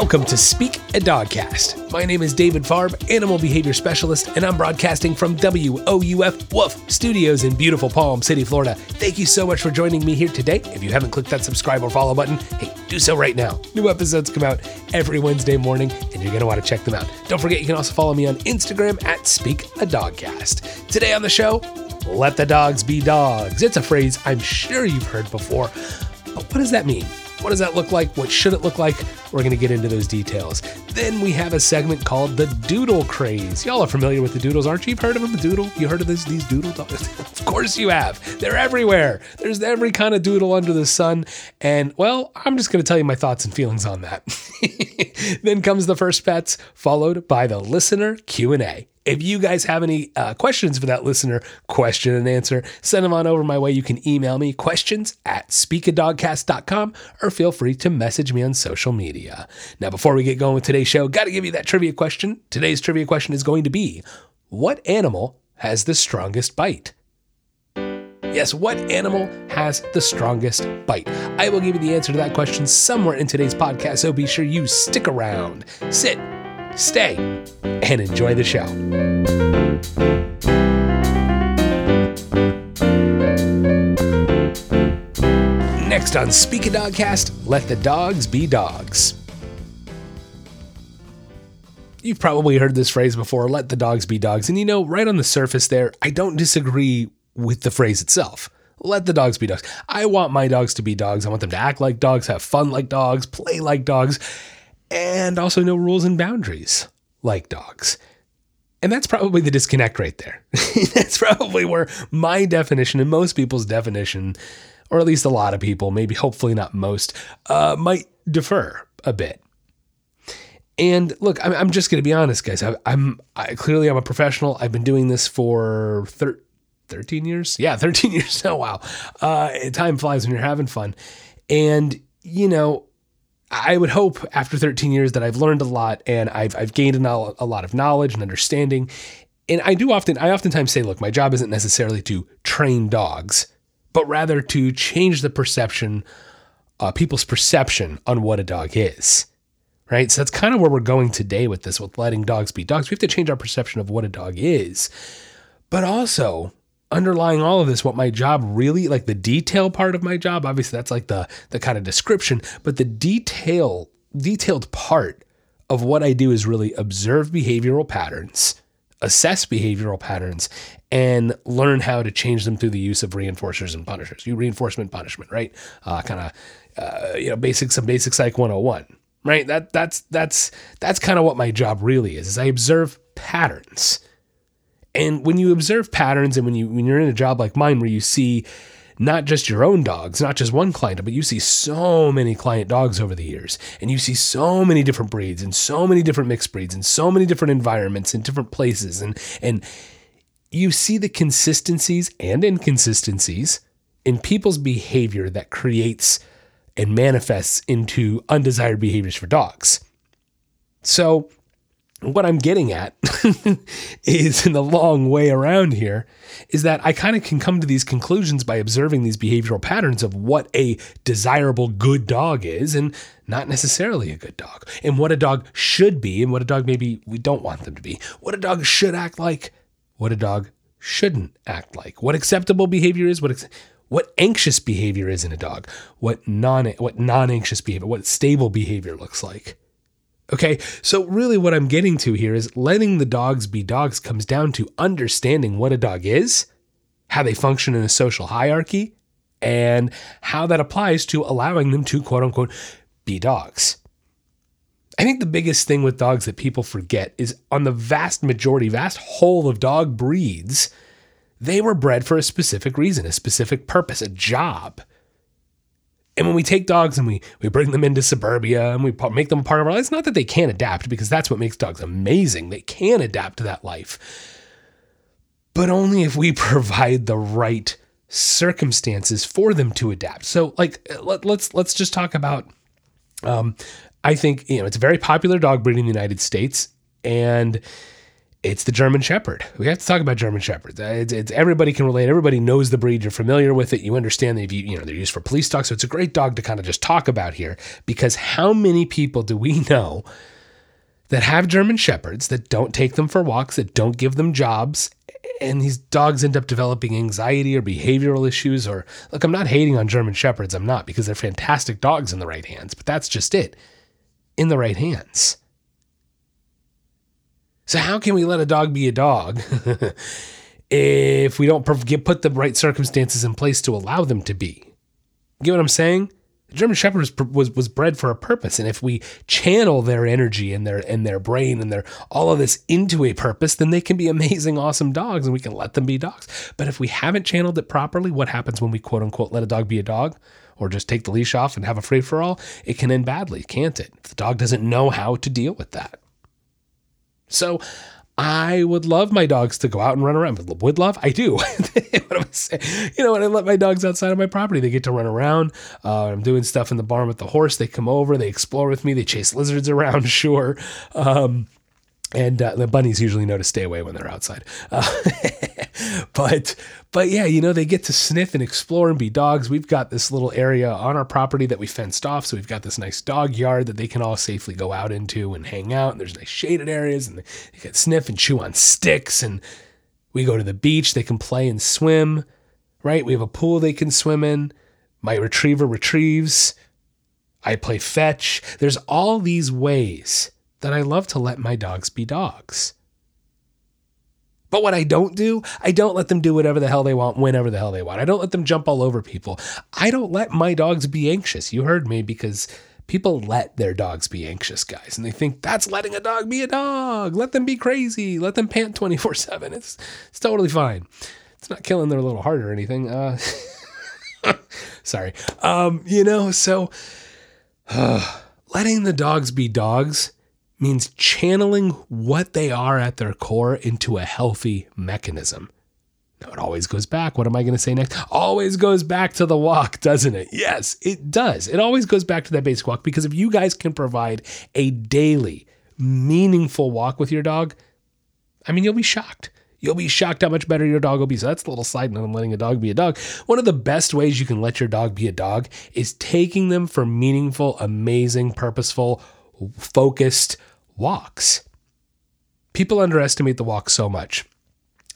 Welcome to Speak a Dogcast. My name is David Farb, animal behavior specialist, and I'm broadcasting from WOUF Woof Studios in beautiful Palm City, Florida. Thank you so much for joining me here today. If you haven't clicked that subscribe or follow button, hey, do so right now. New episodes come out every Wednesday morning, and you're going to want to check them out. Don't forget, you can also follow me on Instagram at Speak a Dogcast. Today on the show, let the dogs be dogs. It's a phrase I'm sure you've heard before, but what does that mean? What does that look like? What should it look like? We're going to get into those details. Then we have a segment called the Doodle Craze. Y'all are familiar with the doodles, aren't you? You've heard of them, the doodle? You heard of this, these doodle dogs? of course you have. They're everywhere. There's every kind of doodle under the sun. And well, I'm just going to tell you my thoughts and feelings on that. then comes the first pets, followed by the listener Q&A. If you guys have any uh, questions for that listener question and answer, send them on over my way. You can email me questions at speakadogcast.com or feel free to message me on social media. Now, before we get going with today's show, got to give you that trivia question. Today's trivia question is going to be What animal has the strongest bite? Yes, what animal has the strongest bite? I will give you the answer to that question somewhere in today's podcast, so be sure you stick around. Sit stay, and enjoy the show. Next on Speak a Dogcast, let the dogs be dogs. You've probably heard this phrase before, let the dogs be dogs. And you know, right on the surface there, I don't disagree with the phrase itself. Let the dogs be dogs. I want my dogs to be dogs. I want them to act like dogs, have fun like dogs, play like dogs and also no rules and boundaries like dogs. And that's probably the disconnect right there. that's probably where my definition and most people's definition, or at least a lot of people, maybe hopefully not most, uh, might differ a bit. And look, I'm, just going to be honest, guys. I, am clearly I'm a professional. I've been doing this for thir- 13 years. Yeah, 13 years. Oh wow, uh, time flies when you're having fun. And you know, I would hope after 13 years that I've learned a lot and I've, I've gained a, a lot of knowledge and understanding. And I do often, I oftentimes say, look, my job isn't necessarily to train dogs, but rather to change the perception, uh, people's perception on what a dog is. Right. So that's kind of where we're going today with this, with letting dogs be dogs. We have to change our perception of what a dog is, but also underlying all of this what my job really like the detail part of my job obviously that's like the the kind of description but the detail detailed part of what I do is really observe behavioral patterns assess behavioral patterns and learn how to change them through the use of reinforcers and punishers. You reinforcement punishment right? Uh, kind of uh, you know basic some basic psych 101 right? That that's that's that's kind of what my job really is is i observe patterns and when you observe patterns and when you when you're in a job like mine where you see not just your own dogs, not just one client, but you see so many client dogs over the years, and you see so many different breeds and so many different mixed breeds and so many different environments and different places, and and you see the consistencies and inconsistencies in people's behavior that creates and manifests into undesired behaviors for dogs. So what I'm getting at is in the long way around here is that I kind of can come to these conclusions by observing these behavioral patterns of what a desirable good dog is and not necessarily a good dog, and what a dog should be and what a dog maybe we don't want them to be, what a dog should act like, what a dog shouldn't act like, what acceptable behavior is, what what anxious behavior is in a dog, what non what non-anxious behavior, what stable behavior looks like. Okay, so really what I'm getting to here is letting the dogs be dogs comes down to understanding what a dog is, how they function in a social hierarchy, and how that applies to allowing them to quote unquote be dogs. I think the biggest thing with dogs that people forget is on the vast majority, vast whole of dog breeds, they were bred for a specific reason, a specific purpose, a job. And when we take dogs and we we bring them into suburbia and we make them a part of our life, it's not that they can't adapt because that's what makes dogs amazing. They can adapt to that life. But only if we provide the right circumstances for them to adapt. So like let, let's let's just talk about um I think you know it's a very popular dog breed in the United States and it's the German Shepherd. We have to talk about German Shepherds. Uh, it's, it's, everybody can relate. Everybody knows the breed. You're familiar with it. You understand that you, you know they're used for police dogs. So it's a great dog to kind of just talk about here because how many people do we know that have German Shepherds that don't take them for walks, that don't give them jobs, and these dogs end up developing anxiety or behavioral issues? Or look, I'm not hating on German Shepherds. I'm not because they're fantastic dogs in the right hands. But that's just it. In the right hands. So, how can we let a dog be a dog if we don't put the right circumstances in place to allow them to be? Get what I'm saying? The German Shepherd was, was, was bred for a purpose, and if we channel their energy and their and their brain and their all of this into a purpose, then they can be amazing, awesome dogs, and we can let them be dogs. But if we haven't channeled it properly, what happens when we quote unquote let a dog be a dog? or just take the leash off and have a free for all, it can end badly, can't it? If the dog doesn't know how to deal with that. So I would love my dogs to go out and run around. Would love? I do. what am I saying? You know, when I let my dogs outside of my property, they get to run around. Uh, I'm doing stuff in the barn with the horse. They come over, they explore with me, they chase lizards around, sure. Um, and uh, the bunnies usually know to stay away when they're outside. Uh, but but yeah, you know they get to sniff and explore and be dogs. We've got this little area on our property that we fenced off, so we've got this nice dog yard that they can all safely go out into and hang out. And there's nice shaded areas, and they can sniff and chew on sticks. And we go to the beach; they can play and swim. Right? We have a pool they can swim in. My retriever retrieves. I play fetch. There's all these ways that I love to let my dogs be dogs. But what I don't do, I don't let them do whatever the hell they want, whenever the hell they want. I don't let them jump all over people. I don't let my dogs be anxious. You heard me because people let their dogs be anxious, guys, and they think that's letting a dog be a dog. Let them be crazy. Let them pant 24 7. It's, totally fine. It's not killing their little heart or anything. Uh, sorry. Um, you know, so uh, letting the dogs be dogs means channeling what they are at their core into a healthy mechanism. Now, it always goes back. What am I going to say next? Always goes back to the walk, doesn't it? Yes, it does. It always goes back to that basic walk because if you guys can provide a daily, meaningful walk with your dog, I mean, you'll be shocked. You'll be shocked how much better your dog will be. So that's a little side note on letting a dog be a dog. One of the best ways you can let your dog be a dog is taking them for meaningful, amazing, purposeful, focused walks. People underestimate the walk so much,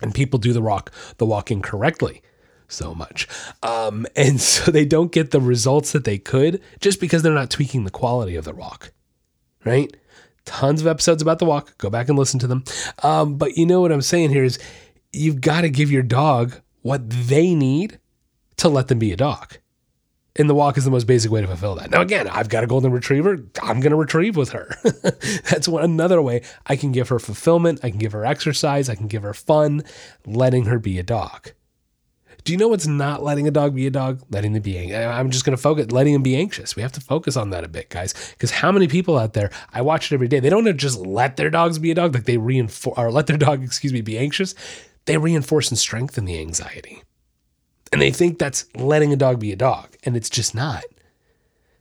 and people do the walk the walking correctly so much, um, and so they don't get the results that they could just because they're not tweaking the quality of the walk, right? Tons of episodes about the walk. Go back and listen to them. Um, but you know what I'm saying here is you've got to give your dog what they need to let them be a dog. And the walk is the most basic way to fulfill that. Now, again, I've got a golden retriever. I'm going to retrieve with her. That's one, another way I can give her fulfillment. I can give her exercise. I can give her fun, letting her be a dog. Do you know what's not letting a dog be a dog? Letting them be. I'm just going to focus, letting them be anxious. We have to focus on that a bit, guys. Because how many people out there? I watch it every day. They don't just let their dogs be a dog, like they reinforce or let their dog, excuse me, be anxious. They reinforce and strengthen the anxiety. And they think that's letting a dog be a dog, and it's just not.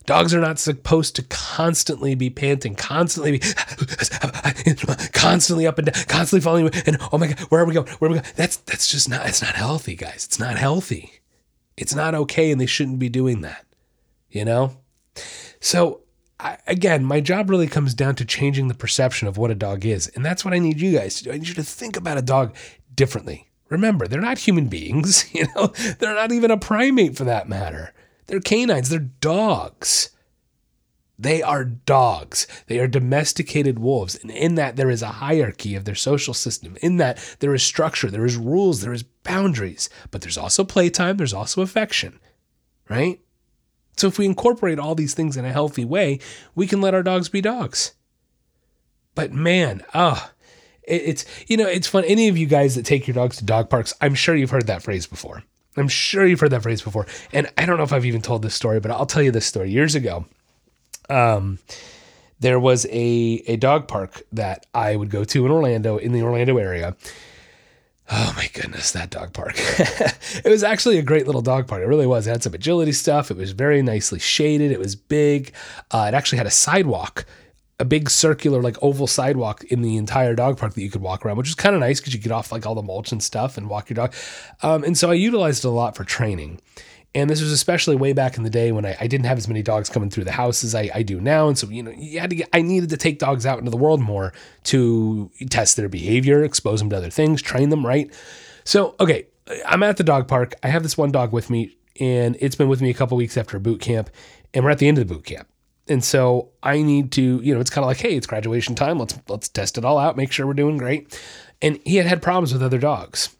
Dogs are not supposed to constantly be panting, constantly be constantly up and down, constantly falling. And oh my god, where are we going? Where are we going? That's that's just not. It's not healthy, guys. It's not healthy. It's not okay, and they shouldn't be doing that. You know. So I, again, my job really comes down to changing the perception of what a dog is, and that's what I need you guys to do. I need you to think about a dog differently. Remember, they're not human beings, you know, they're not even a primate for that matter. They're canines, they're dogs. They are dogs. They are domesticated wolves. And in that, there is a hierarchy of their social system. In that, there is structure, there is rules, there is boundaries, but there's also playtime, there's also affection, right? So if we incorporate all these things in a healthy way, we can let our dogs be dogs. But man, ah, oh, it's you know it's fun. Any of you guys that take your dogs to dog parks, I'm sure you've heard that phrase before. I'm sure you've heard that phrase before. And I don't know if I've even told this story, but I'll tell you this story. Years ago, um, there was a a dog park that I would go to in Orlando, in the Orlando area. Oh my goodness, that dog park. it was actually a great little dog park. It really was. It had some agility stuff. It was very nicely shaded. It was big. Uh, it actually had a sidewalk a big circular like oval sidewalk in the entire dog park that you could walk around, which is kind of nice because you get off like all the mulch and stuff and walk your dog. Um, and so I utilized it a lot for training. And this was especially way back in the day when I, I didn't have as many dogs coming through the house as I, I do now. And so, you know, you had to get, I needed to take dogs out into the world more to test their behavior, expose them to other things, train them right. So, okay, I'm at the dog park. I have this one dog with me, and it's been with me a couple weeks after boot camp, and we're at the end of the boot camp. And so I need to, you know, it's kind of like, hey, it's graduation time. Let's let's test it all out, make sure we're doing great. And he had had problems with other dogs.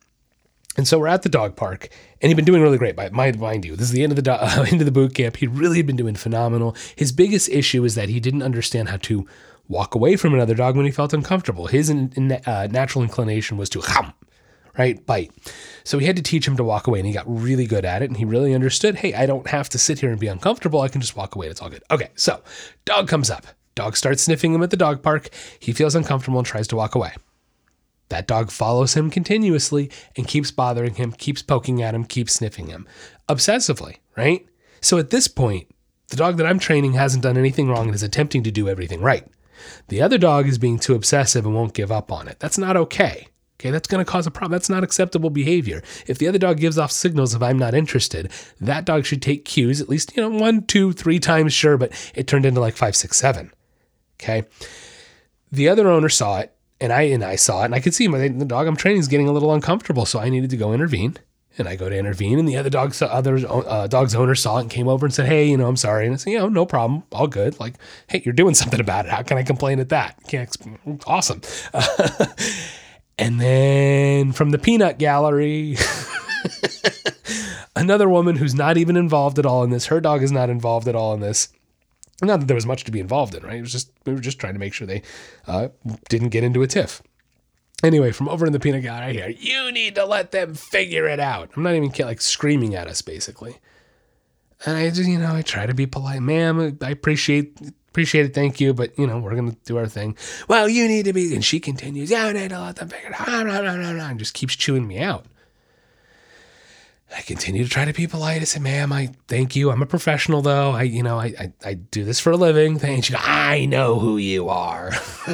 And so we're at the dog park, and he'd been doing really great. By mind you, this is the end of the do- uh, end of the boot camp. He really had been doing phenomenal. His biggest issue is that he didn't understand how to walk away from another dog when he felt uncomfortable. His in, in, uh, natural inclination was to hum, right, bite. So we had to teach him to walk away, and he got really good at it. And he really understood. Hey, I don't have to sit here and be uncomfortable. I can just walk away. It's all good. Okay, so dog comes up. Dog starts sniffing him at the dog park. He feels uncomfortable and tries to walk away. That dog follows him continuously and keeps bothering him, keeps poking at him, keeps sniffing him obsessively, right? So at this point, the dog that I'm training hasn't done anything wrong and is attempting to do everything right. The other dog is being too obsessive and won't give up on it. That's not okay. Okay, that's going to cause a problem. That's not acceptable behavior. If the other dog gives off signals of I'm not interested, that dog should take cues at least, you know, one, two, three times, sure, but it turned into like five, six, seven. Okay. The other owner saw it and I and I saw it, and I could see my the dog I'm training is getting a little uncomfortable, so I needed to go intervene. And I go to intervene, and the other dog, other uh, dog's owner saw it and came over and said, "Hey, you know, I'm sorry." And I said, "You know, no problem, all good. Like, hey, you're doing something about it. How can I complain at that? Can't awesome." And then from the peanut gallery. another woman who's not even involved at all in this. Her dog is not involved at all in this. Not that there was much to be involved in, right? It was just we were just trying to make sure they uh, didn't get into a tiff. Anyway, from over in the peanut gallery, I hear you need to let them figure it out. I'm not even like screaming at us, basically. And I just, you know, I try to be polite, ma'am. I appreciate appreciate it, thank you, but you know, we're gonna do our thing. Well, you need to be, and she continues, yeah, I need to let them figure it out, and just keeps chewing me out. I continue to try to be polite. I say, ma'am, I thank you. I'm a professional though. I, you know, I, I, I do this for a living. And she goes, I know who you are.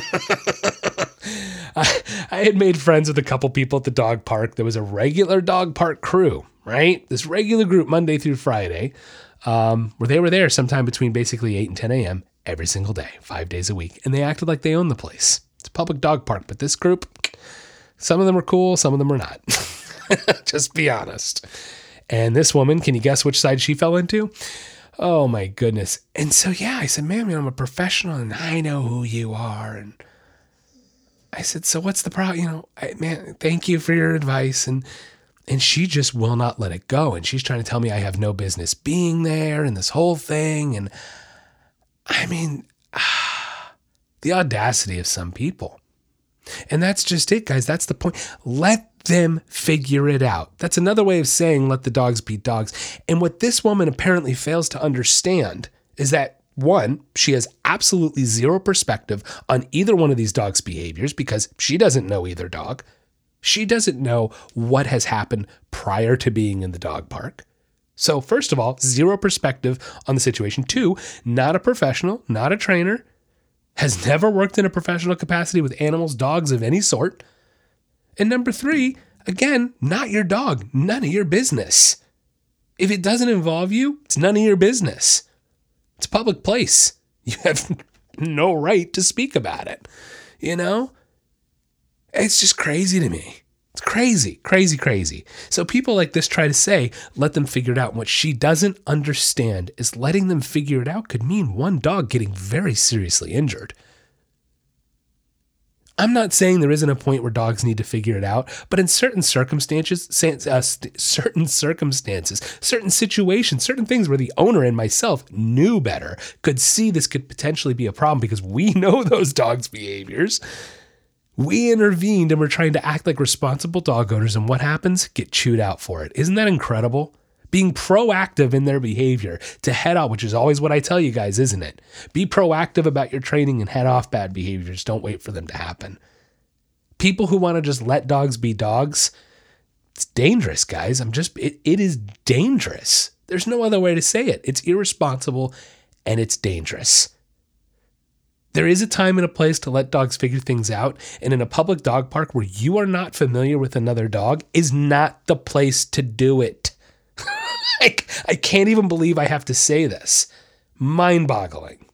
I, I had made friends with a couple people at the dog park. There was a regular dog park crew, right? This regular group Monday through Friday, um, where they were there sometime between basically 8 and 10 a.m. every single day, five days a week. And they acted like they owned the place. It's a public dog park, but this group, some of them are cool, some of them are not. Just be honest. And this woman, can you guess which side she fell into? Oh my goodness. And so, yeah, I said, ma'am, I'm a professional and I know who you are. And I said, so what's the problem? You know, I, man, thank you for your advice. And, and she just will not let it go. And she's trying to tell me I have no business being there and this whole thing. And I mean, the audacity of some people. And that's just it, guys. That's the point. Let them figure it out. That's another way of saying let the dogs be dogs. And what this woman apparently fails to understand is that one, she has absolutely zero perspective on either one of these dogs' behaviors because she doesn't know either dog. She doesn't know what has happened prior to being in the dog park. So, first of all, zero perspective on the situation. Two, not a professional, not a trainer, has never worked in a professional capacity with animals, dogs of any sort. And number three, again, not your dog, none of your business. If it doesn't involve you, it's none of your business. It's a public place. You have no right to speak about it. You know? It's just crazy to me. It's crazy, crazy, crazy. So people like this try to say, let them figure it out. And what she doesn't understand is letting them figure it out could mean one dog getting very seriously injured. I'm not saying there isn't a point where dogs need to figure it out, but in certain circumstances, uh, certain circumstances, certain situations, certain things where the owner and myself knew better, could see this could potentially be a problem because we know those dogs' behaviors. We intervened and we're trying to act like responsible dog owners, and what happens? Get chewed out for it. Isn't that incredible? being proactive in their behavior to head off, which is always what I tell you guys, isn't it? Be proactive about your training and head off bad behaviors. Don't wait for them to happen. People who want to just let dogs be dogs, it's dangerous, guys. I'm just, it, it is dangerous. There's no other way to say it. It's irresponsible and it's dangerous. There is a time and a place to let dogs figure things out, and in a public dog park where you are not familiar with another dog is not the place to do it. I, I can't even believe I have to say this. Mind boggling.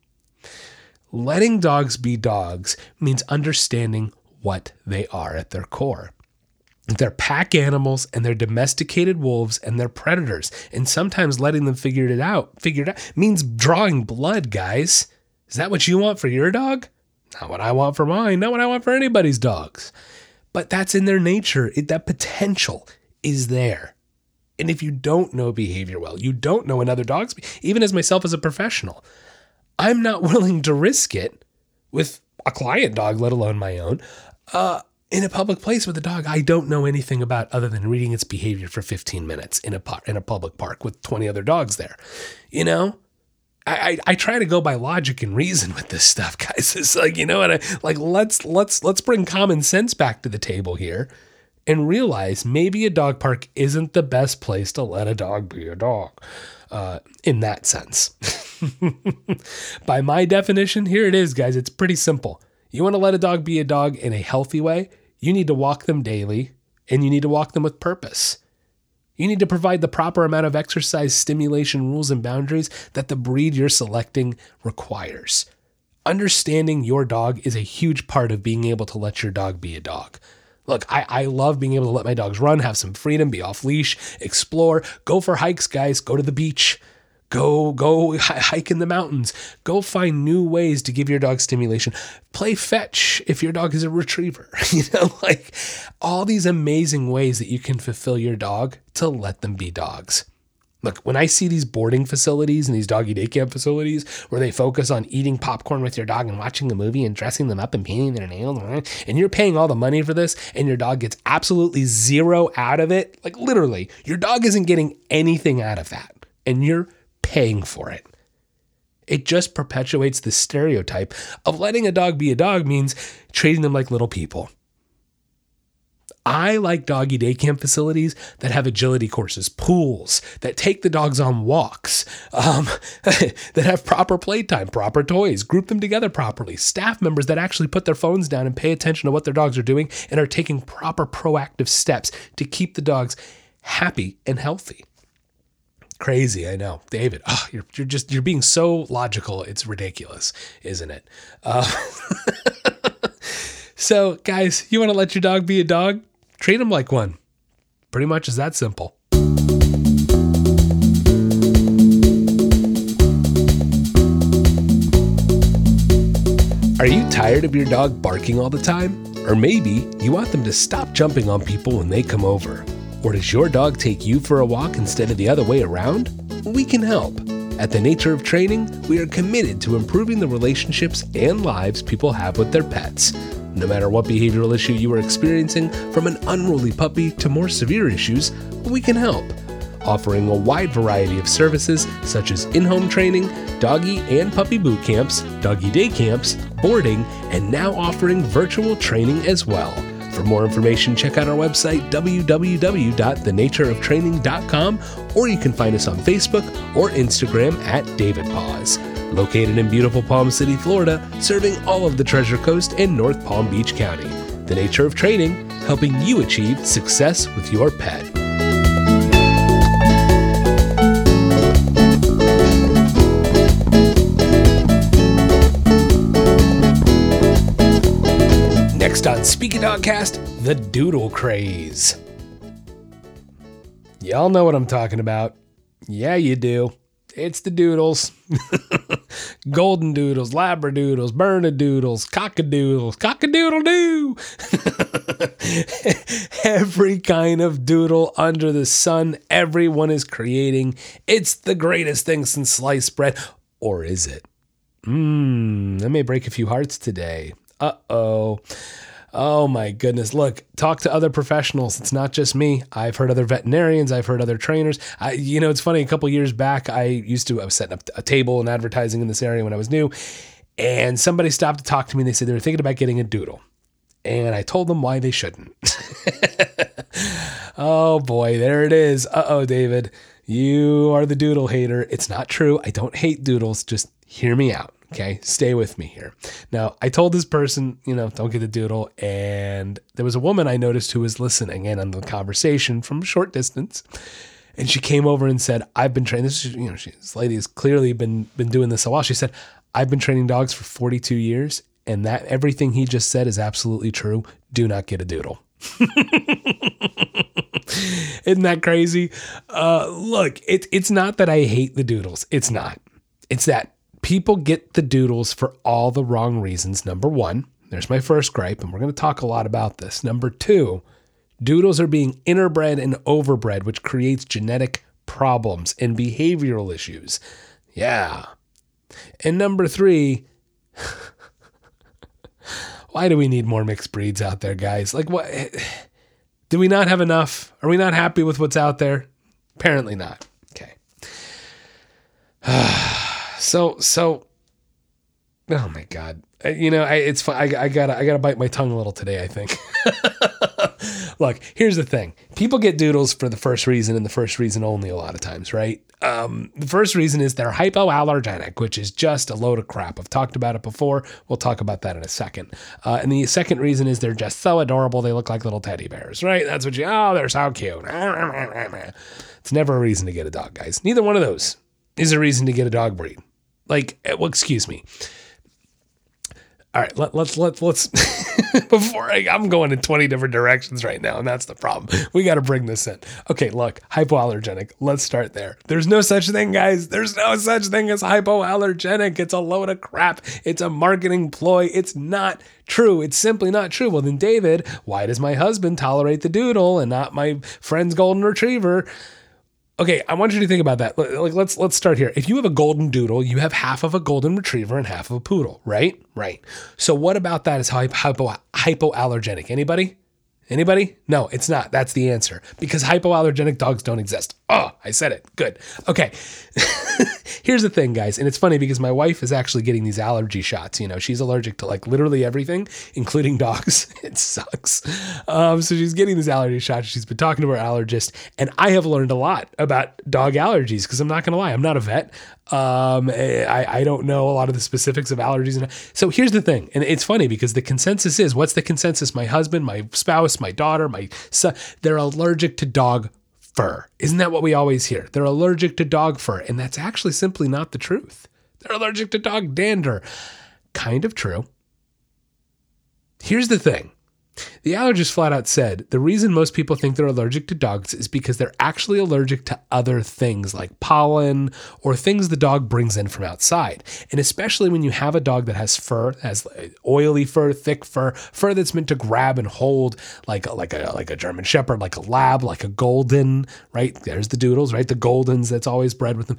Letting dogs be dogs means understanding what they are at their core. They're pack animals and they're domesticated wolves and they're predators. And sometimes letting them figure it out, figure it out means drawing blood, guys. Is that what you want for your dog? Not what I want for mine, not what I want for anybody's dogs. But that's in their nature. It, that potential is there. And if you don't know behavior well, you don't know another dog's, even as myself as a professional, I'm not willing to risk it with a client dog, let alone my own. Uh, in a public place with a dog I don't know anything about other than reading its behavior for 15 minutes in a in a public park with 20 other dogs there. You know, I, I, I try to go by logic and reason with this stuff, guys. It's like you know what? I, like let's let's let's bring common sense back to the table here, and realize maybe a dog park isn't the best place to let a dog be a dog. Uh, in that sense, by my definition, here it is, guys. It's pretty simple. You want to let a dog be a dog in a healthy way? You need to walk them daily and you need to walk them with purpose. You need to provide the proper amount of exercise, stimulation, rules, and boundaries that the breed you're selecting requires. Understanding your dog is a huge part of being able to let your dog be a dog. Look, I, I love being able to let my dogs run, have some freedom, be off leash, explore, go for hikes, guys, go to the beach. Go, go hike in the mountains. Go find new ways to give your dog stimulation. Play fetch if your dog is a retriever. You know, like all these amazing ways that you can fulfill your dog to let them be dogs. Look, when I see these boarding facilities and these doggy day camp facilities where they focus on eating popcorn with your dog and watching a movie and dressing them up and painting their nails, and you're paying all the money for this, and your dog gets absolutely zero out of it, like literally, your dog isn't getting anything out of that. And you're paying for it. It just perpetuates the stereotype of letting a dog be a dog means treating them like little people. I like doggy day camp facilities that have agility courses, pools, that take the dogs on walks, um, that have proper playtime, proper toys, group them together properly, staff members that actually put their phones down and pay attention to what their dogs are doing and are taking proper proactive steps to keep the dogs happy and healthy. Crazy, I know, David. Oh, you're you're just you're being so logical. It's ridiculous, isn't it? Uh, so, guys, you want to let your dog be a dog? Treat him like one. Pretty much is that simple. Are you tired of your dog barking all the time? Or maybe you want them to stop jumping on people when they come over. Or does your dog take you for a walk instead of the other way around? We can help. At the Nature of Training, we are committed to improving the relationships and lives people have with their pets. No matter what behavioral issue you are experiencing, from an unruly puppy to more severe issues, we can help. Offering a wide variety of services such as in home training, doggy and puppy boot camps, doggy day camps, boarding, and now offering virtual training as well. For more information, check out our website, www.thenatureoftraining.com, or you can find us on Facebook or Instagram at David Paws. Located in beautiful Palm City, Florida, serving all of the Treasure Coast and North Palm Beach County. The Nature of Training, helping you achieve success with your pet. Next on Speak a Dogcast, the doodle craze. Y'all know what I'm talking about. Yeah, you do. It's the doodles. Golden doodles, labradoodles, bernedoodles, cockadoodles, cockadoodle doo. Every kind of doodle under the sun, everyone is creating. It's the greatest thing since sliced bread. Or is it? Mmm, that may break a few hearts today. Uh oh. My goodness. Look, talk to other professionals. It's not just me. I've heard other veterinarians, I've heard other trainers. I, you know, it's funny, a couple years back, I used to, I was setting up a table and advertising in this area when I was new. And somebody stopped to talk to me and they said they were thinking about getting a doodle. And I told them why they shouldn't. oh boy, there it is. Uh oh, David. You are the doodle hater. It's not true. I don't hate doodles. Just hear me out. Okay, stay with me here. Now, I told this person, you know, don't get the doodle. And there was a woman I noticed who was listening in on the conversation from a short distance. And she came over and said, I've been training this, you know, she, this lady has clearly been been doing this a while. She said, I've been training dogs for 42 years, and that everything he just said is absolutely true. Do not get a doodle. Isn't that crazy? Uh, look, it, it's not that I hate the doodles. It's not. It's that people get the doodles for all the wrong reasons. Number one, there's my first gripe, and we're going to talk a lot about this. Number two, doodles are being interbred and overbred, which creates genetic problems and behavioral issues. Yeah. And number three, why do we need more mixed breeds out there, guys? Like, what? Do we not have enough? Are we not happy with what's out there? Apparently not. Okay. So so. Oh my god. Uh, you know, I, it's. I, I gotta I gotta bite my tongue a little today. I think. Look, here's the thing: people get doodles for the first reason and the first reason only. A lot of times, right? Um, the first reason is they're hypoallergenic, which is just a load of crap. I've talked about it before. We'll talk about that in a second. Uh, and the second reason is they're just so adorable. They look like little teddy bears, right? That's what you. Oh, they're so cute. It's never a reason to get a dog, guys. Neither one of those is a reason to get a dog breed. Like, eh, well, excuse me. All right, let, let's let's let's before I, I'm going in 20 different directions right now, and that's the problem. We got to bring this in. Okay, look, hypoallergenic. Let's start there. There's no such thing, guys. There's no such thing as hypoallergenic. It's a load of crap. It's a marketing ploy. It's not true. It's simply not true. Well, then, David, why does my husband tolerate the doodle and not my friend's golden retriever? Okay, I want you to think about that. Like let's let's start here. If you have a golden doodle, you have half of a golden retriever and half of a poodle, right? Right. So what about that is hypo, hypoallergenic? Anybody? Anybody? No, it's not. That's the answer. Because hypoallergenic dogs don't exist. Oh, I said it. Good. Okay. Here's the thing, guys. And it's funny because my wife is actually getting these allergy shots. You know, she's allergic to like literally everything, including dogs. it sucks. Um, so she's getting these allergy shots. She's been talking to her allergist. And I have learned a lot about dog allergies because I'm not going to lie, I'm not a vet. Um, I, I don't know a lot of the specifics of allergies. And so here's the thing. And it's funny because the consensus is what's the consensus? My husband, my spouse, my daughter, my son, they're allergic to dog fur. Isn't that what we always hear? They're allergic to dog fur. And that's actually simply not the truth. They're allergic to dog dander. Kind of true. Here's the thing the allergist flat out said the reason most people think they're allergic to dogs is because they're actually allergic to other things like pollen or things the dog brings in from outside. And especially when you have a dog that has fur, has oily fur, thick fur, fur that's meant to grab and hold like like a like a German shepherd, like a lab, like a golden, right? There's the doodles, right? The goldens that's always bred with them.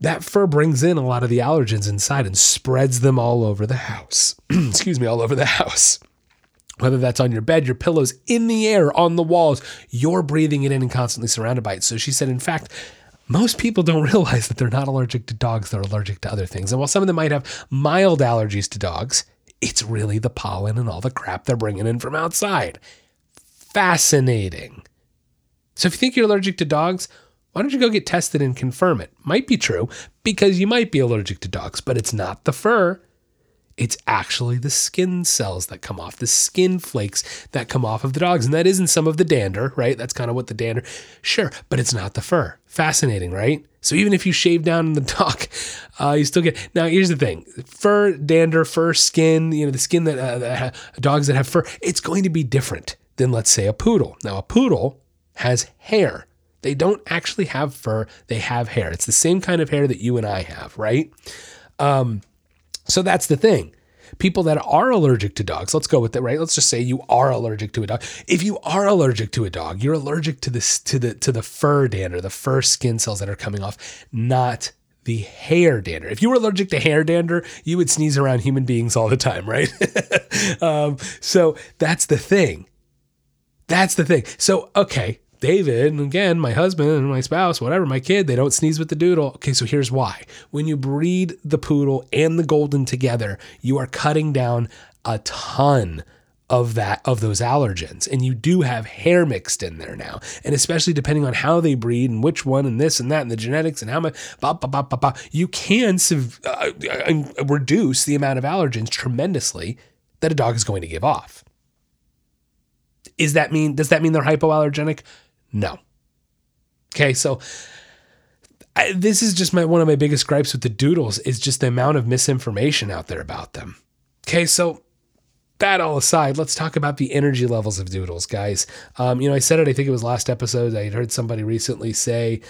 That fur brings in a lot of the allergens inside and spreads them all over the house. Excuse me, all over the house whether that's on your bed, your pillows, in the air, on the walls, you're breathing it in and constantly surrounded by it. So she said, in fact, most people don't realize that they're not allergic to dogs, they're allergic to other things. And while some of them might have mild allergies to dogs, it's really the pollen and all the crap they're bringing in from outside. Fascinating. So if you think you're allergic to dogs, why don't you go get tested and confirm it? Might be true because you might be allergic to dogs, but it's not the fur. It's actually the skin cells that come off, the skin flakes that come off of the dogs. And that isn't some of the dander, right? That's kind of what the dander, sure, but it's not the fur. Fascinating, right? So even if you shave down the dog, uh, you still get. Now, here's the thing fur, dander, fur, skin, you know, the skin that, uh, dogs that have fur, it's going to be different than, let's say, a poodle. Now, a poodle has hair. They don't actually have fur, they have hair. It's the same kind of hair that you and I have, right? Um, so that's the thing. People that are allergic to dogs, let's go with that, right? Let's just say you are allergic to a dog. If you are allergic to a dog, you're allergic to this to the to the fur dander, the fur skin cells that are coming off, not the hair dander. If you were allergic to hair dander, you would sneeze around human beings all the time, right? um, so that's the thing. That's the thing. So, okay, David, and again, my husband and my spouse, whatever, my kid, they don't sneeze with the doodle. Okay, so here's why. When you breed the poodle and the golden together, you are cutting down a ton of that of those allergens and you do have hair mixed in there now and especially depending on how they breed and which one and this and that and the genetics and how much bah, bah, bah, bah, bah, you can uh, uh, reduce the amount of allergens tremendously that a dog is going to give off is that mean does that mean they're hypoallergenic no okay so I, this is just my one of my biggest gripes with the doodles is just the amount of misinformation out there about them. Okay, so that all aside, let's talk about the energy levels of doodles, guys. Um, you know, I said it. I think it was last episode. I heard somebody recently say,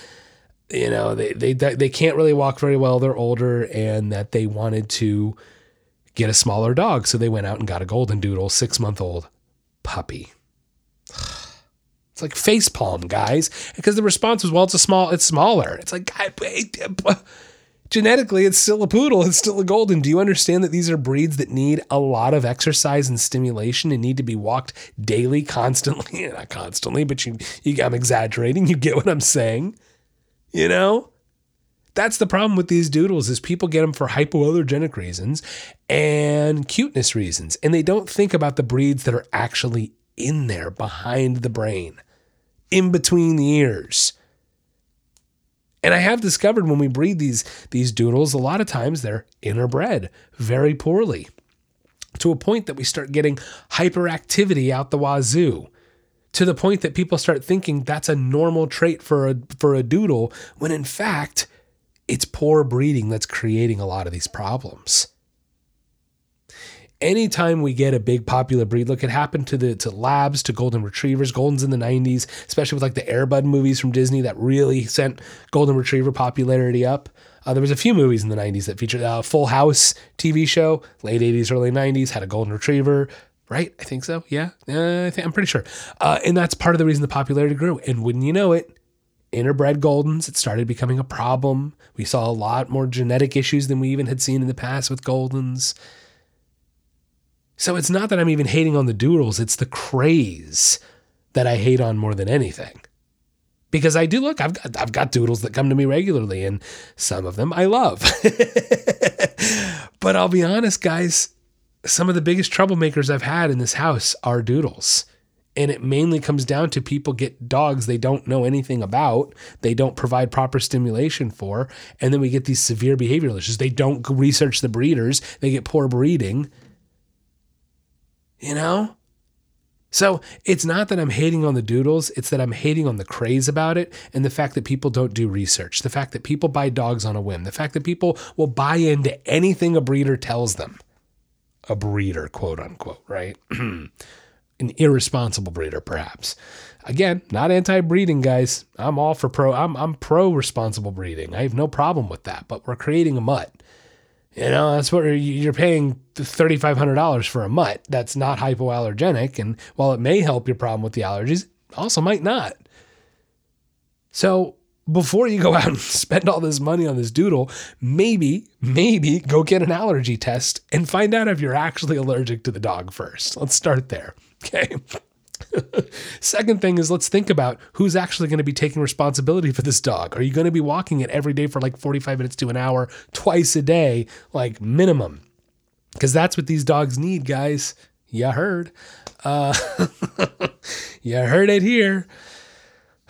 you know, they they they can't really walk very well. They're older, and that they wanted to get a smaller dog, so they went out and got a golden doodle, six month old puppy. It's like face palm, guys, because the response was, "Well, it's a small, it's smaller." It's like, genetically, it's still a poodle, it's still a golden. Do you understand that these are breeds that need a lot of exercise and stimulation and need to be walked daily, constantly? Not constantly, but you, you, I'm exaggerating. You get what I'm saying, you know. That's the problem with these doodles is people get them for hypoallergenic reasons and cuteness reasons and they don't think about the breeds that are actually in there behind the brain in between the ears. And I have discovered when we breed these these doodles, a lot of times they're interbred very poorly to a point that we start getting hyperactivity out the wazoo to the point that people start thinking that's a normal trait for a for a doodle when in fact it's poor breeding that's creating a lot of these problems anytime we get a big popular breed, look, it happened to the to labs, to golden retrievers, goldens in the 90s, especially with like the Air Bud movies from Disney that really sent golden retriever popularity up. Uh, there was a few movies in the 90s that featured uh, Full House TV show, late 80s, early 90s, had a golden retriever, right? I think so. Yeah, uh, I think I'm pretty sure. Uh, and that's part of the reason the popularity grew. And wouldn't you know it, interbred goldens, it started becoming a problem. We saw a lot more genetic issues than we even had seen in the past with goldens. So it's not that I'm even hating on the doodles, it's the craze that I hate on more than anything. Because I do look, I've got I've got doodles that come to me regularly, and some of them I love. but I'll be honest, guys, some of the biggest troublemakers I've had in this house are doodles. And it mainly comes down to people get dogs they don't know anything about, they don't provide proper stimulation for, and then we get these severe behavioral issues. They don't research the breeders, they get poor breeding, you know? So it's not that I'm hating on the doodles, it's that I'm hating on the craze about it and the fact that people don't do research, the fact that people buy dogs on a whim, the fact that people will buy into anything a breeder tells them. A breeder, quote unquote, right? An irresponsible breeder, perhaps. Again, not anti-breeding, guys. I'm all for pro. I'm I'm pro responsible breeding. I have no problem with that. But we're creating a mutt. You know, that's what you're paying $3,500 for a mutt that's not hypoallergenic. And while it may help your problem with the allergies, also might not. So before you go out and spend all this money on this doodle, maybe, maybe go get an allergy test and find out if you're actually allergic to the dog first. Let's start there. Okay. Second thing is let's think about who's actually going to be taking responsibility for this dog. Are you going to be walking it every day for like 45 minutes to an hour, twice a day, like minimum? Because that's what these dogs need, guys. You heard. Uh, you heard it here.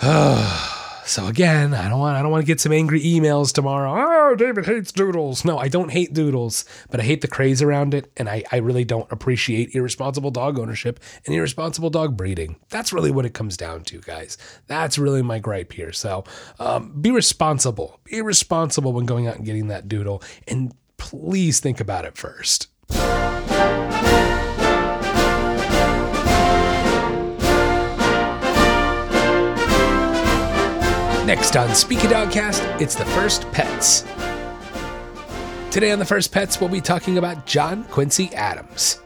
So again, I don't want I don't want to get some angry emails tomorrow. Oh, David hates doodles. No, I don't hate doodles, but I hate the craze around it, and I, I really don't appreciate irresponsible dog ownership and irresponsible dog breeding. That's really what it comes down to, guys. That's really my gripe here. So um, be responsible. Be responsible when going out and getting that doodle, and please think about it first. Next on Speak Speaky Dogcast, it's the First Pets. Today on the First Pets, we'll be talking about John Quincy Adams.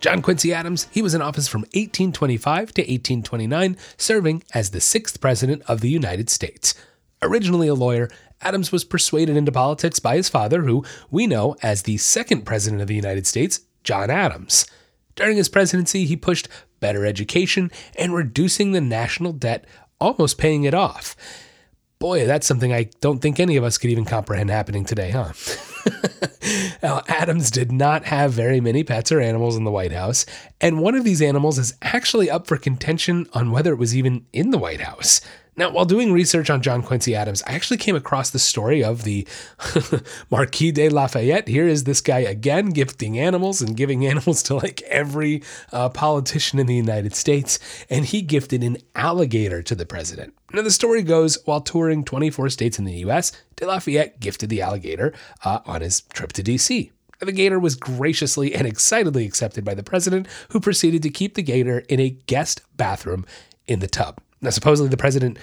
John Quincy Adams, he was in office from 1825 to 1829, serving as the sixth president of the United States. Originally a lawyer, Adams was persuaded into politics by his father, who we know as the second president of the United States, John Adams. During his presidency, he pushed better education and reducing the national debt almost paying it off. Boy, that's something I don't think any of us could even comprehend happening today, huh? Now, Adams did not have very many pets or animals in the White House, and one of these animals is actually up for contention on whether it was even in the White House. Now, while doing research on John Quincy Adams, I actually came across the story of the Marquis de Lafayette. Here is this guy again gifting animals and giving animals to like every uh, politician in the United States, and he gifted an alligator to the president. Now, the story goes while touring 24 states in the US, de Lafayette gifted the alligator uh, on his trip to DC. The gator was graciously and excitedly accepted by the president, who proceeded to keep the gator in a guest bathroom in the tub. Now, supposedly, the president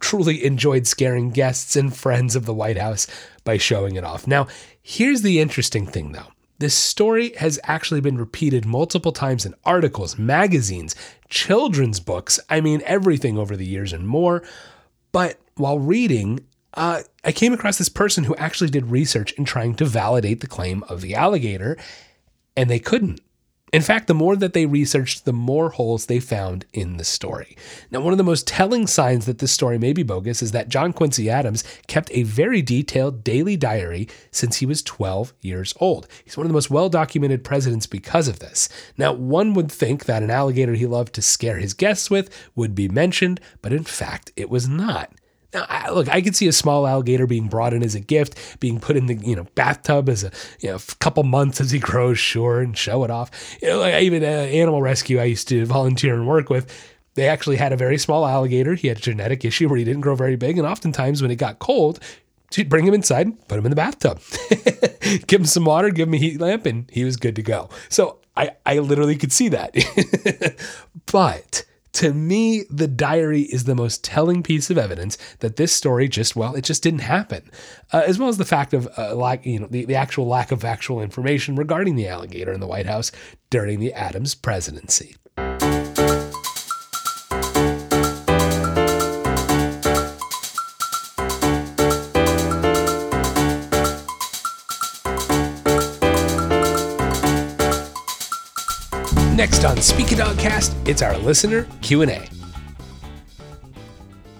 truly enjoyed scaring guests and friends of the White House by showing it off. Now, here's the interesting thing, though. This story has actually been repeated multiple times in articles, magazines, children's books, I mean, everything over the years and more. But while reading, uh, I came across this person who actually did research in trying to validate the claim of the alligator, and they couldn't. In fact, the more that they researched, the more holes they found in the story. Now, one of the most telling signs that this story may be bogus is that John Quincy Adams kept a very detailed daily diary since he was 12 years old. He's one of the most well documented presidents because of this. Now, one would think that an alligator he loved to scare his guests with would be mentioned, but in fact, it was not. Now, I, look, I could see a small alligator being brought in as a gift, being put in the you know bathtub as a you know couple months as he grows, sure, and show it off. You know, like even uh, animal rescue I used to volunteer and work with. They actually had a very small alligator. He had a genetic issue where he didn't grow very big, and oftentimes when it got cold, she'd bring him inside, put him in the bathtub, give him some water, give him a heat lamp, and he was good to go. So I I literally could see that, but to me, the diary is the most telling piece of evidence that this story just, well, it just didn't happen, uh, as well as the fact of uh, you know, the, the actual lack of actual information regarding the alligator in the White House during the Adams presidency. Next on Speak a Dogcast, it's our listener Q&A.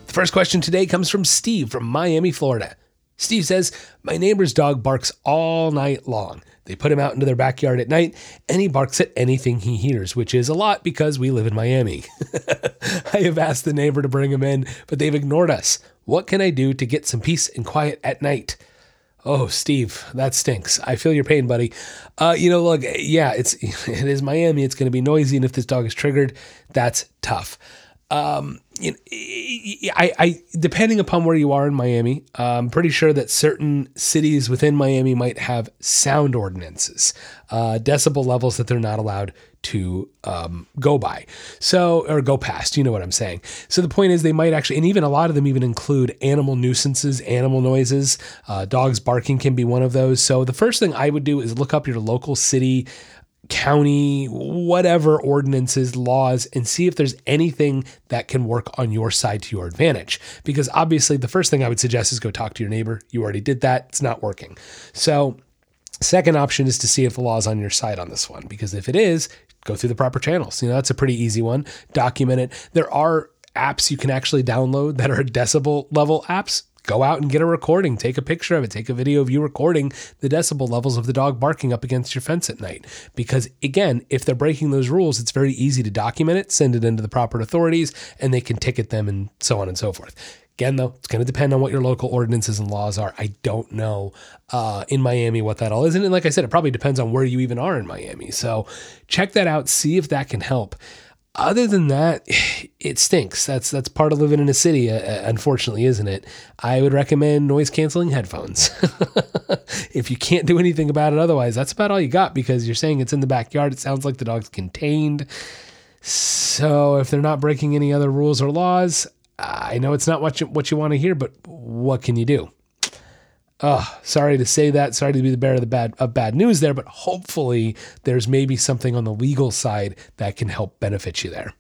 The first question today comes from Steve from Miami, Florida. Steve says, My neighbor's dog barks all night long. They put him out into their backyard at night, and he barks at anything he hears, which is a lot because we live in Miami. I have asked the neighbor to bring him in, but they've ignored us. What can I do to get some peace and quiet at night? Oh, Steve, that stinks. I feel your pain, buddy. Uh, you know, look, yeah, it's it is Miami. It's going to be noisy, and if this dog is triggered, that's tough. Um, you know, I, I, depending upon where you are in Miami, I'm pretty sure that certain cities within Miami might have sound ordinances, uh, decibel levels that they're not allowed to um, go by. So, or go past, you know what I'm saying. So the point is, they might actually, and even a lot of them even include animal nuisances, animal noises. Uh, dogs barking can be one of those. So the first thing I would do is look up your local city county, whatever ordinances, laws, and see if there's anything that can work on your side to your advantage. Because obviously, the first thing I would suggest is go talk to your neighbor. You already did that, it's not working. So, second option is to see if the law is on your side on this one. Because if it is, go through the proper channels. You know, that's a pretty easy one. Document it. There are apps you can actually download that are decibel level apps go out and get a recording, take a picture of it, take a video of you recording the decibel levels of the dog barking up against your fence at night. Because again, if they're breaking those rules, it's very easy to document it, send it into the proper authorities, and they can ticket them and so on and so forth. Again, though, it's going to depend on what your local ordinances and laws are. I don't know uh, in Miami what that all is. And like I said, it probably depends on where you even are in Miami. So check that out, see if that can help other than that, it stinks. That's that's part of living in a city, uh, uh, unfortunately, isn't it? I would recommend noise canceling headphones. if you can't do anything about it otherwise, that's about all you got because you're saying it's in the backyard. It sounds like the dog's contained. So if they're not breaking any other rules or laws, I know it's not what you, what you want to hear, but what can you do? Oh, sorry to say that. Sorry to be the bearer of the bad of bad news there, but hopefully there's maybe something on the legal side that can help benefit you there.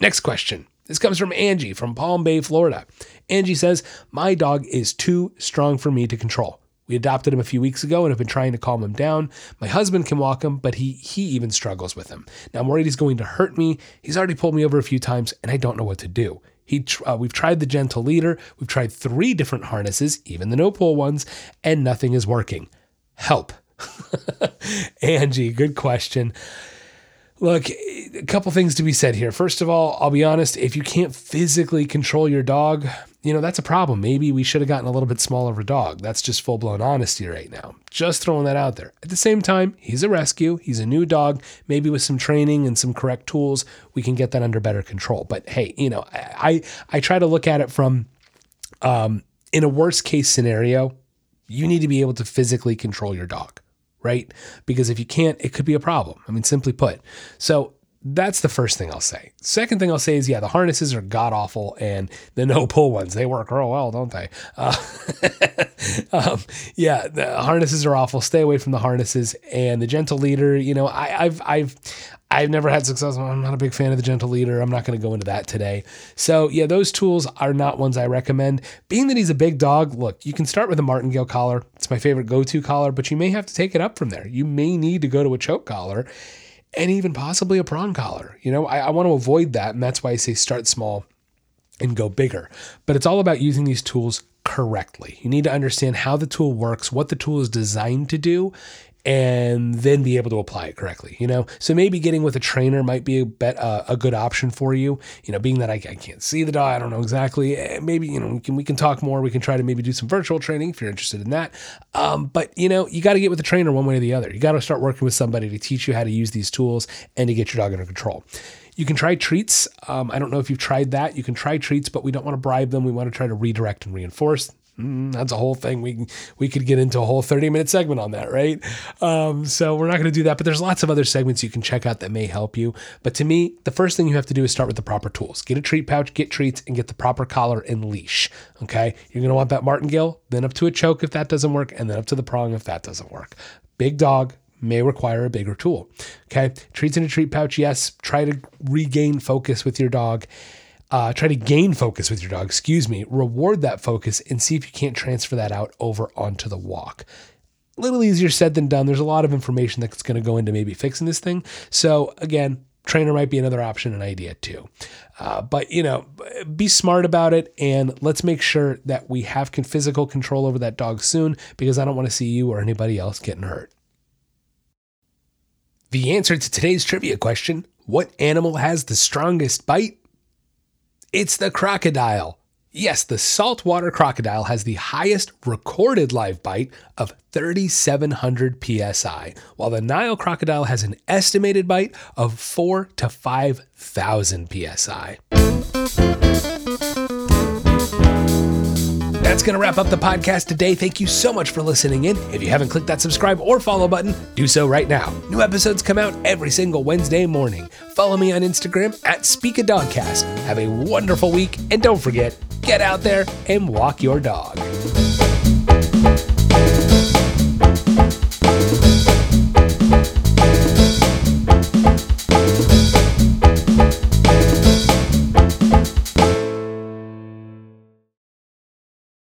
Next question. This comes from Angie from Palm Bay, Florida. Angie says, My dog is too strong for me to control. We adopted him a few weeks ago and have been trying to calm him down. My husband can walk him, but he he even struggles with him. Now I'm worried he's going to hurt me. He's already pulled me over a few times and I don't know what to do. He, uh, we've tried the gentle leader. We've tried three different harnesses, even the no pull ones, and nothing is working. help? Angie, good question. Look, a couple things to be said here. First of all, I'll be honest, if you can't physically control your dog, you know, that's a problem. Maybe we should have gotten a little bit smaller of a dog. That's just full blown honesty right now. Just throwing that out there. At the same time, he's a rescue, he's a new dog. Maybe with some training and some correct tools, we can get that under better control. But hey, you know, I I try to look at it from um, in a worst case scenario, you need to be able to physically control your dog right? Because if you can't, it could be a problem. I mean, simply put. So that's the first thing I'll say. Second thing I'll say is, yeah, the harnesses are god awful, and the no pull ones they work real well, don't they? Uh, um, yeah, the harnesses are awful. Stay away from the harnesses and the gentle leader. You know, I, I've I've I've never had success. I'm not a big fan of the gentle leader. I'm not going to go into that today. So, yeah, those tools are not ones I recommend. Being that he's a big dog, look, you can start with a martingale collar. It's my favorite go to collar, but you may have to take it up from there. You may need to go to a choke collar and even possibly a prong collar. You know, I, I want to avoid that. And that's why I say start small and go bigger. But it's all about using these tools correctly. You need to understand how the tool works, what the tool is designed to do, and then be able to apply it correctly. You know, so maybe getting with a trainer might be a bet uh, a good option for you. You know, being that I, I, can't see the dog, I don't know exactly. Eh, maybe you know we can we can talk more. We can try to maybe do some virtual training if you're interested in that. Um, but you know, you got to get with a trainer one way or the other. You got to start working with somebody to teach you how to use these tools and to get your dog under control. You can try treats. Um, I don't know if you've tried that. You can try treats, but we don't want to bribe them. We want to try to redirect and reinforce. Mm, that's a whole thing. We we could get into a whole 30 minute segment on that, right? Um, so we're not going to do that, but there's lots of other segments you can check out that may help you. But to me, the first thing you have to do is start with the proper tools. Get a treat pouch, get treats, and get the proper collar and leash. Okay, you're going to want that martingale, then up to a choke if that doesn't work, and then up to the prong if that doesn't work. Big dog, may require a bigger tool. Okay. Treats in a treat pouch, yes. Try to regain focus with your dog uh, try to gain focus with your dog, excuse me, reward that focus and see if you can't transfer that out over onto the walk. A little easier said than done. There's a lot of information that's going to go into maybe fixing this thing. So, again, trainer might be another option and idea too. Uh, but, you know, be smart about it and let's make sure that we have physical control over that dog soon because I don't want to see you or anybody else getting hurt. The answer to today's trivia question What animal has the strongest bite? It's the crocodile. Yes, the saltwater crocodile has the highest recorded live bite of 3,700 psi, while the Nile crocodile has an estimated bite of 4 to 5,000 psi. That's going to wrap up the podcast today. Thank you so much for listening in. If you haven't clicked that subscribe or follow button, do so right now. New episodes come out every single Wednesday morning. Follow me on Instagram at Speak Dogcast. Have a wonderful week, and don't forget, get out there and walk your dog.